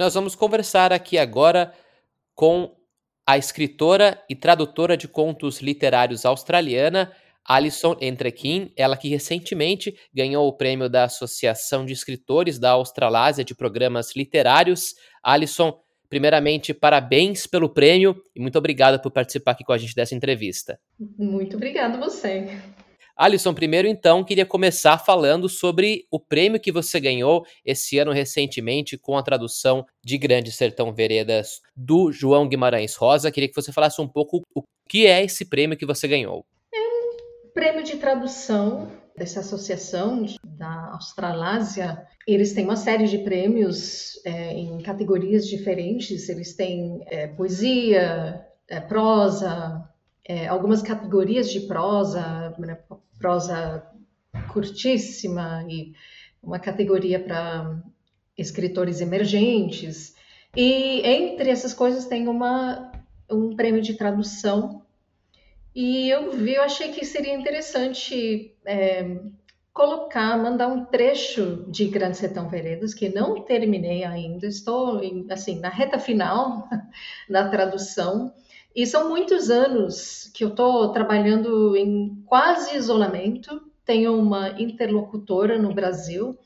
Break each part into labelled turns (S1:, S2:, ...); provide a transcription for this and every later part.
S1: nós vamos conversar aqui agora com a escritora e tradutora de contos literários australiana Alison Entrequim, ela que recentemente ganhou o prêmio da Associação de Escritores da Australásia de Programas Literários. Alison, primeiramente, parabéns pelo prêmio e muito obrigado por participar aqui com a gente dessa entrevista.
S2: Muito obrigado você.
S1: Alisson, primeiro então, queria começar falando sobre o prêmio que você ganhou esse ano recentemente com a tradução de Grande Sertão Veredas do João Guimarães Rosa. Queria que você falasse um pouco o que é esse prêmio que você ganhou.
S2: É um prêmio de tradução dessa associação da Australásia. Eles têm uma série de prêmios é, em categorias diferentes. Eles têm é, poesia, é, prosa, é, algumas categorias de prosa, né, prosa curtíssima e uma categoria para escritores emergentes. E entre essas coisas tem uma, um prêmio de tradução. E eu vi, eu achei que seria interessante é, colocar, mandar um trecho de Grande Sertão Veredas, que não terminei ainda, estou assim na reta final da tradução. E são muitos anos que eu estou trabalhando em quase isolamento. Tenho uma interlocutora no Brasil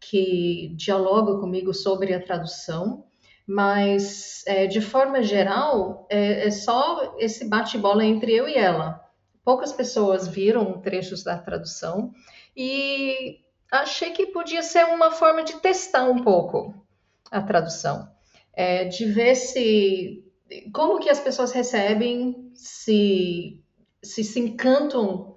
S2: que dialoga comigo sobre a tradução, mas é, de forma geral é, é só esse bate-bola entre eu e ela. Poucas pessoas viram trechos da tradução e achei que podia ser uma forma de testar um pouco a tradução, é, de ver se como que as pessoas recebem, se se, se encantam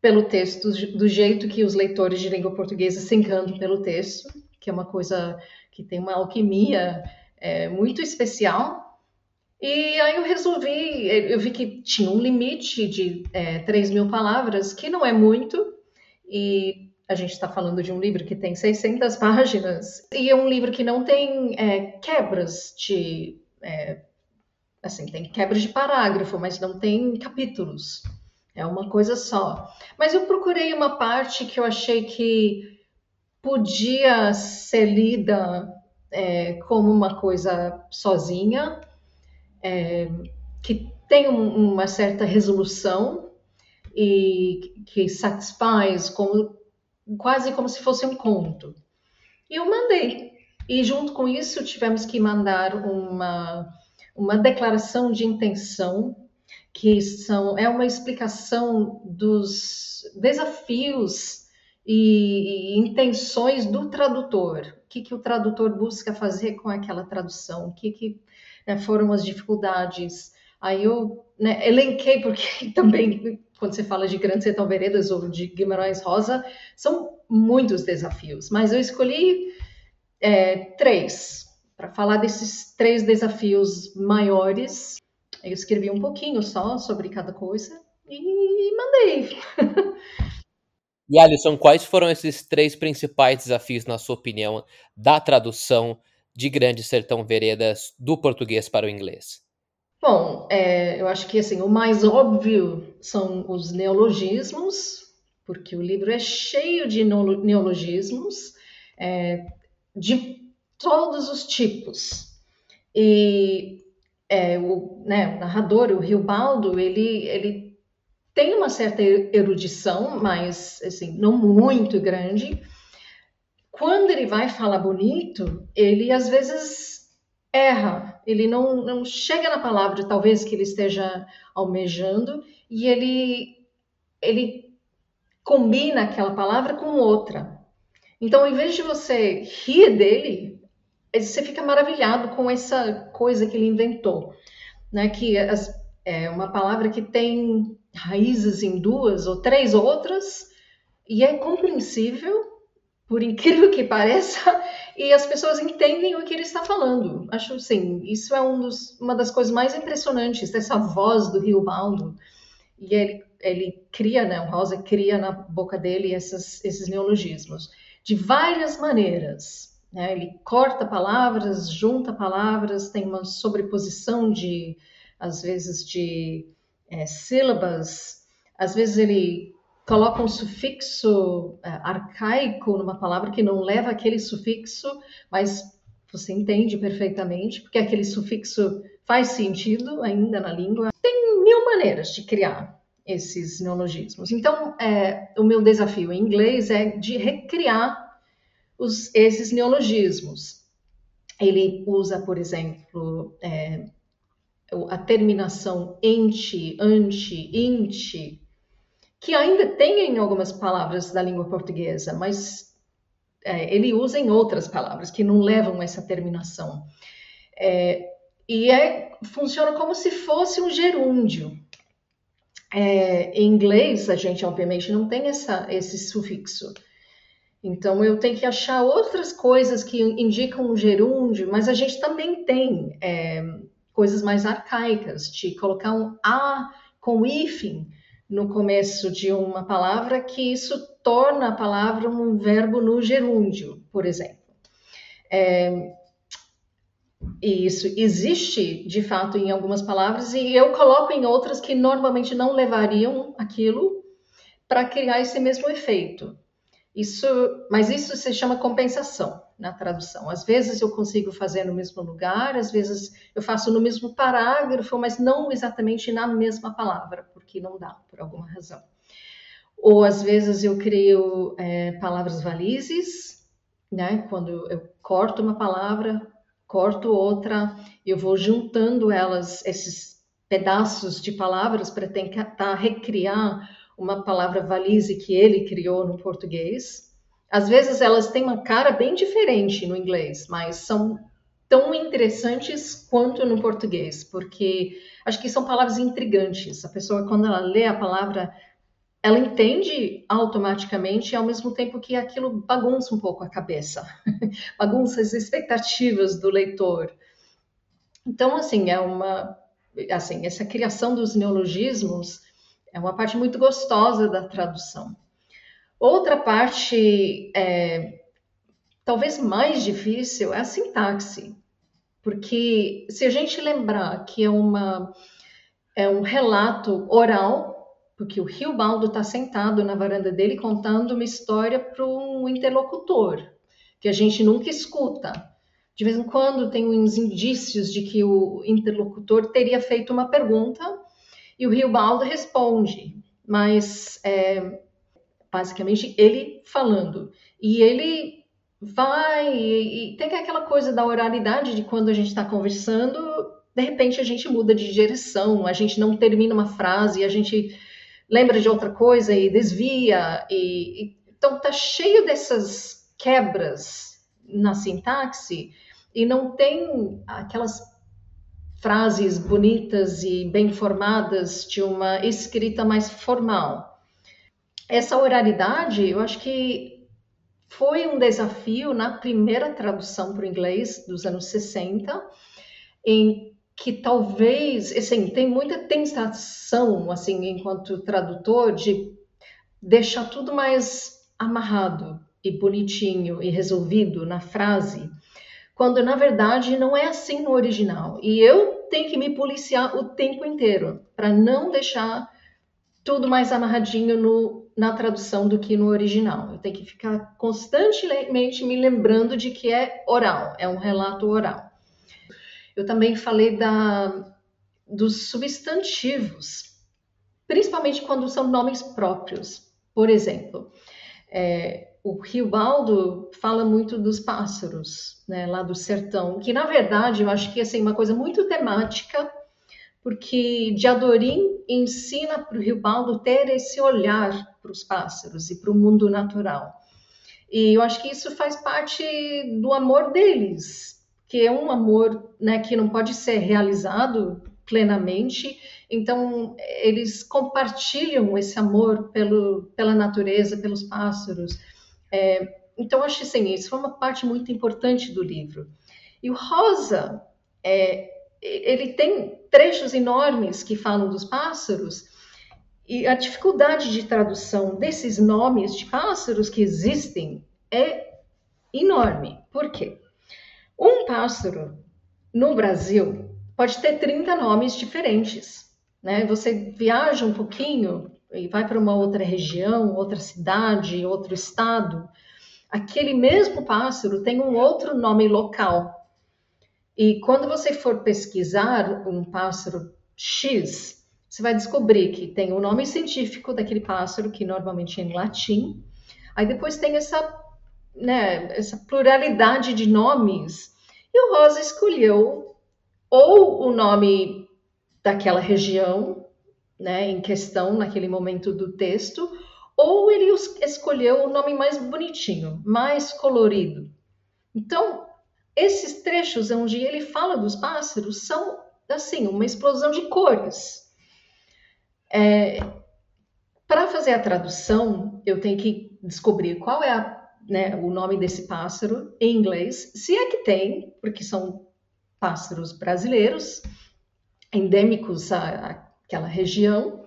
S2: pelo texto, do jeito que os leitores de língua portuguesa se encantam pelo texto, que é uma coisa que tem uma alquimia é, muito especial. E aí eu resolvi, eu vi que tinha um limite de é, 3 mil palavras, que não é muito, e a gente está falando de um livro que tem 600 páginas, e é um livro que não tem é, quebras de é, Assim, tem quebra de parágrafo, mas não tem capítulos. É uma coisa só. Mas eu procurei uma parte que eu achei que podia ser lida é, como uma coisa sozinha, é, que tem um, uma certa resolução e que satisfaz como, quase como se fosse um conto. E eu mandei. E junto com isso tivemos que mandar uma uma declaração de intenção, que são, é uma explicação dos desafios e, e intenções do tradutor. O que, que o tradutor busca fazer com aquela tradução? O que, que né, foram as dificuldades? Aí eu né, elenquei, porque também, quando você fala de Grande Sertão Veredas ou de Guimarães Rosa, são muitos desafios, mas eu escolhi é, três para falar desses três desafios maiores. Eu escrevi um pouquinho só sobre cada coisa e mandei.
S1: E Alisson, quais foram esses três principais desafios, na sua opinião, da tradução de Grande Sertão Veredas do português para o inglês?
S2: Bom, é, eu acho que assim o mais óbvio são os neologismos, porque o livro é cheio de neologismos, é, de todos os tipos. E é, o, né, o narrador, o Riobaldo, ele, ele tem uma certa erudição, mas assim, não muito grande. Quando ele vai falar bonito, ele às vezes erra, ele não, não chega na palavra, talvez que ele esteja almejando, e ele, ele combina aquela palavra com outra. Então, em vez de você rir dele, você fica maravilhado com essa coisa que ele inventou, né? Que as, é uma palavra que tem raízes em duas ou três outras e é compreensível, por incrível que pareça, e as pessoas entendem o que ele está falando. Acho assim, isso é um dos, uma das coisas mais impressionantes dessa voz do Rio Baldo. E ele, ele cria, né? O Rosa cria na boca dele essas, esses neologismos de várias maneiras né? Ele corta palavras, junta palavras, tem uma sobreposição de, às vezes, de é, sílabas. Às vezes ele coloca um sufixo é, arcaico numa palavra que não leva aquele sufixo, mas você entende perfeitamente, porque aquele sufixo faz sentido ainda na língua. Tem mil maneiras de criar esses neologismos. Então, é, o meu desafio em inglês é de recriar os, esses neologismos. Ele usa, por exemplo, é, a terminação ente, ante, int, que ainda tem em algumas palavras da língua portuguesa, mas é, ele usa em outras palavras que não levam essa terminação. É, e é, funciona como se fosse um gerúndio. É, em inglês, a gente obviamente não tem essa, esse sufixo. Então, eu tenho que achar outras coisas que indicam um gerúndio, mas a gente também tem é, coisas mais arcaicas, de colocar um a com hífen no começo de uma palavra, que isso torna a palavra um verbo no gerúndio, por exemplo. É, e isso existe de fato em algumas palavras, e eu coloco em outras que normalmente não levariam aquilo para criar esse mesmo efeito. Isso, mas isso se chama compensação na tradução. Às vezes eu consigo fazer no mesmo lugar, às vezes eu faço no mesmo parágrafo, mas não exatamente na mesma palavra, porque não dá, por alguma razão. Ou às vezes eu crio é, palavras valizes, né? Quando eu corto uma palavra, corto outra, eu vou juntando elas, esses pedaços de palavras para tentar recriar uma palavra valise que ele criou no português. Às vezes elas têm uma cara bem diferente no inglês, mas são tão interessantes quanto no português, porque acho que são palavras intrigantes. A pessoa, quando ela lê a palavra, ela entende automaticamente, ao mesmo tempo que aquilo bagunça um pouco a cabeça, bagunça as expectativas do leitor. Então, assim, é uma, assim, essa criação dos neologismos é uma parte muito gostosa da tradução. Outra parte, é, talvez mais difícil, é a sintaxe, porque se a gente lembrar que é, uma, é um relato oral, porque o Rio Baldo está sentado na varanda dele contando uma história para um interlocutor, que a gente nunca escuta. De vez em quando tem uns indícios de que o interlocutor teria feito uma pergunta e o Rio Baldo responde, mas é, basicamente ele falando. E ele vai, e, tem aquela coisa da oralidade de quando a gente está conversando, de repente a gente muda de direção, a gente não termina uma frase, a gente lembra de outra coisa e desvia. E, e, então tá cheio dessas quebras na sintaxe e não tem aquelas frases bonitas e bem formadas de uma escrita mais formal. Essa oralidade, eu acho que foi um desafio na primeira tradução para o inglês dos anos 60, em que talvez, assim, tem muita tentação, assim, enquanto tradutor, de deixar tudo mais amarrado e bonitinho e resolvido na frase quando na verdade não é assim no original. E eu tenho que me policiar o tempo inteiro para não deixar tudo mais amarradinho no, na tradução do que no original. Eu tenho que ficar constantemente me lembrando de que é oral, é um relato oral. Eu também falei da, dos substantivos, principalmente quando são nomes próprios. Por exemplo, é, o Riobaldo fala muito dos pássaros, né, lá do sertão, que na verdade eu acho que assim uma coisa muito temática, porque Diadorim ensina para o Riobaldo ter esse olhar para os pássaros e para o mundo natural. E eu acho que isso faz parte do amor deles, que é um amor né, que não pode ser realizado plenamente. Então, eles compartilham esse amor pelo, pela natureza, pelos pássaros. É, então, acho assim, isso foi uma parte muito importante do livro. E o Rosa, é, ele tem trechos enormes que falam dos pássaros, e a dificuldade de tradução desses nomes de pássaros que existem é enorme. Por quê? Um pássaro no Brasil pode ter 30 nomes diferentes. Né? Você viaja um pouquinho e vai para uma outra região, outra cidade, outro estado, aquele mesmo pássaro tem um outro nome local. E quando você for pesquisar um pássaro X, você vai descobrir que tem o nome científico daquele pássaro, que normalmente é em latim. Aí depois tem essa, né, essa pluralidade de nomes. E o Rosa escolheu ou o nome daquela região, né, em questão naquele momento do texto, ou ele escolheu o nome mais bonitinho, mais colorido. Então, esses trechos onde ele fala dos pássaros são assim uma explosão de cores. É, Para fazer a tradução, eu tenho que descobrir qual é a, né, o nome desse pássaro em inglês, se é que tem, porque são pássaros brasileiros, endêmicos àquela região.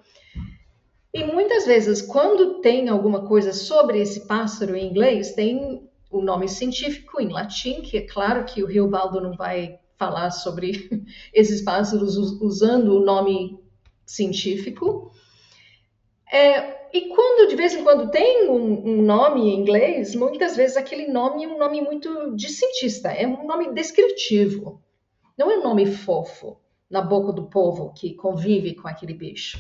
S2: E muitas vezes, quando tem alguma coisa sobre esse pássaro em inglês, tem o nome científico em latim, que é claro que o Rio Baldo não vai falar sobre esses pássaros usando o nome científico. É, e quando de vez em quando tem um, um, nome em inglês, muitas vezes aquele nome é um nome muito de cientista, é um nome descritivo, não é um nome fofo na boca do povo que convive com aquele bicho.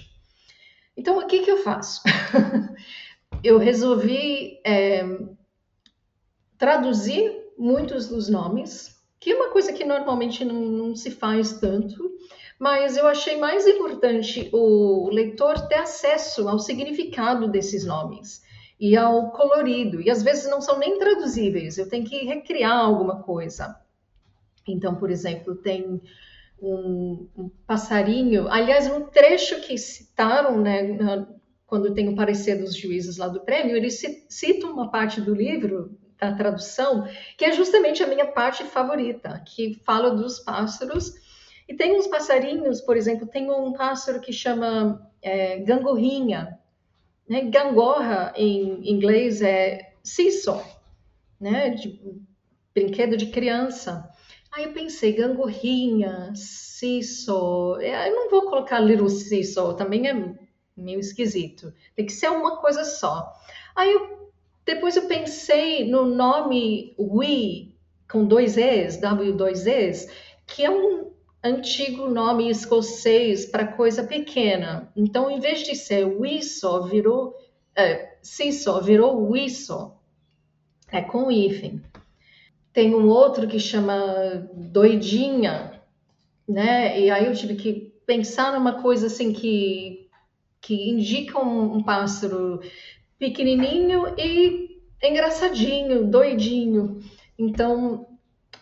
S2: Então, o que, que eu faço? eu resolvi é, traduzir muitos dos nomes, que é uma coisa que normalmente não, não se faz tanto, mas eu achei mais importante o leitor ter acesso ao significado desses nomes e ao colorido. E às vezes não são nem traduzíveis, eu tenho que recriar alguma coisa. Então, por exemplo, tem um, um passarinho, aliás, no trecho que citaram, né, quando tem o parecer dos juízes lá do prêmio, eles citam uma parte do livro, da tradução, que é justamente a minha parte favorita, que fala dos pássaros e tem uns passarinhos, por exemplo, tem um pássaro que chama é, gangorrinha. Né? Gangorra em inglês é seesaw, né? De, brinquedo de criança. Aí eu pensei, gangorrinha, seesaw. É, eu não vou colocar little seesaw, também é meio esquisito. Tem que ser uma coisa só. Aí eu, depois eu pensei no nome We, com dois Es, W2Es, que é um antigo nome escocês para coisa pequena. Então, em vez de ser whistle, virou é, seesaw, virou whistle. É com hífen. Tem um outro que chama doidinha, né? E aí eu tive que pensar numa coisa assim que, que indica um, um pássaro pequenininho e engraçadinho, doidinho. Então,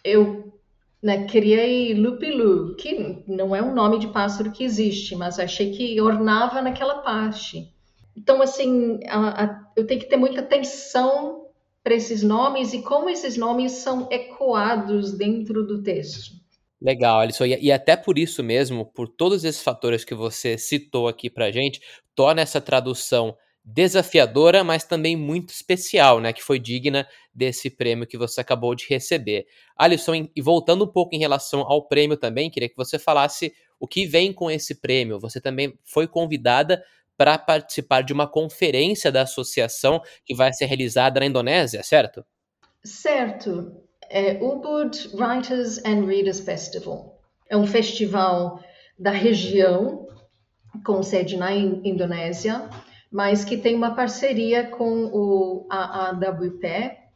S2: eu né, criei Lupilu, que não é um nome de pássaro que existe, mas achei que ornava naquela parte. Então, assim, a, a, eu tenho que ter muita atenção para esses nomes e como esses nomes são ecoados dentro do texto.
S1: Legal, Alisson. E, e até por isso mesmo, por todos esses fatores que você citou aqui para gente, torna essa tradução desafiadora, mas também muito especial, né, que foi digna desse prêmio que você acabou de receber. Alisson, e voltando um pouco em relação ao prêmio também, queria que você falasse o que vem com esse prêmio. Você também foi convidada para participar de uma conferência da associação que vai ser realizada na Indonésia, certo?
S2: Certo. É Ubud Writers and Readers Festival. É um festival da região com sede na Indonésia mas que tem uma parceria com o AAWP,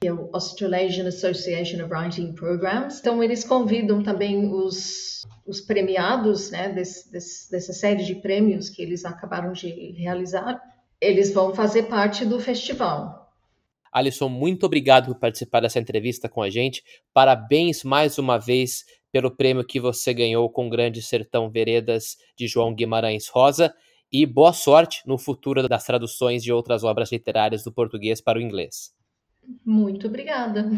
S2: que é o Australasian Association of Writing Programs. Então, eles convidam também os, os premiados né, desse, desse, dessa série de prêmios que eles acabaram de realizar. Eles vão fazer parte do festival.
S1: Alisson, muito obrigado por participar dessa entrevista com a gente. Parabéns mais uma vez pelo prêmio que você ganhou com o Grande Sertão Veredas de João Guimarães Rosa e boa sorte no futuro das traduções de outras obras literárias do português para o inglês.
S2: Muito obrigada.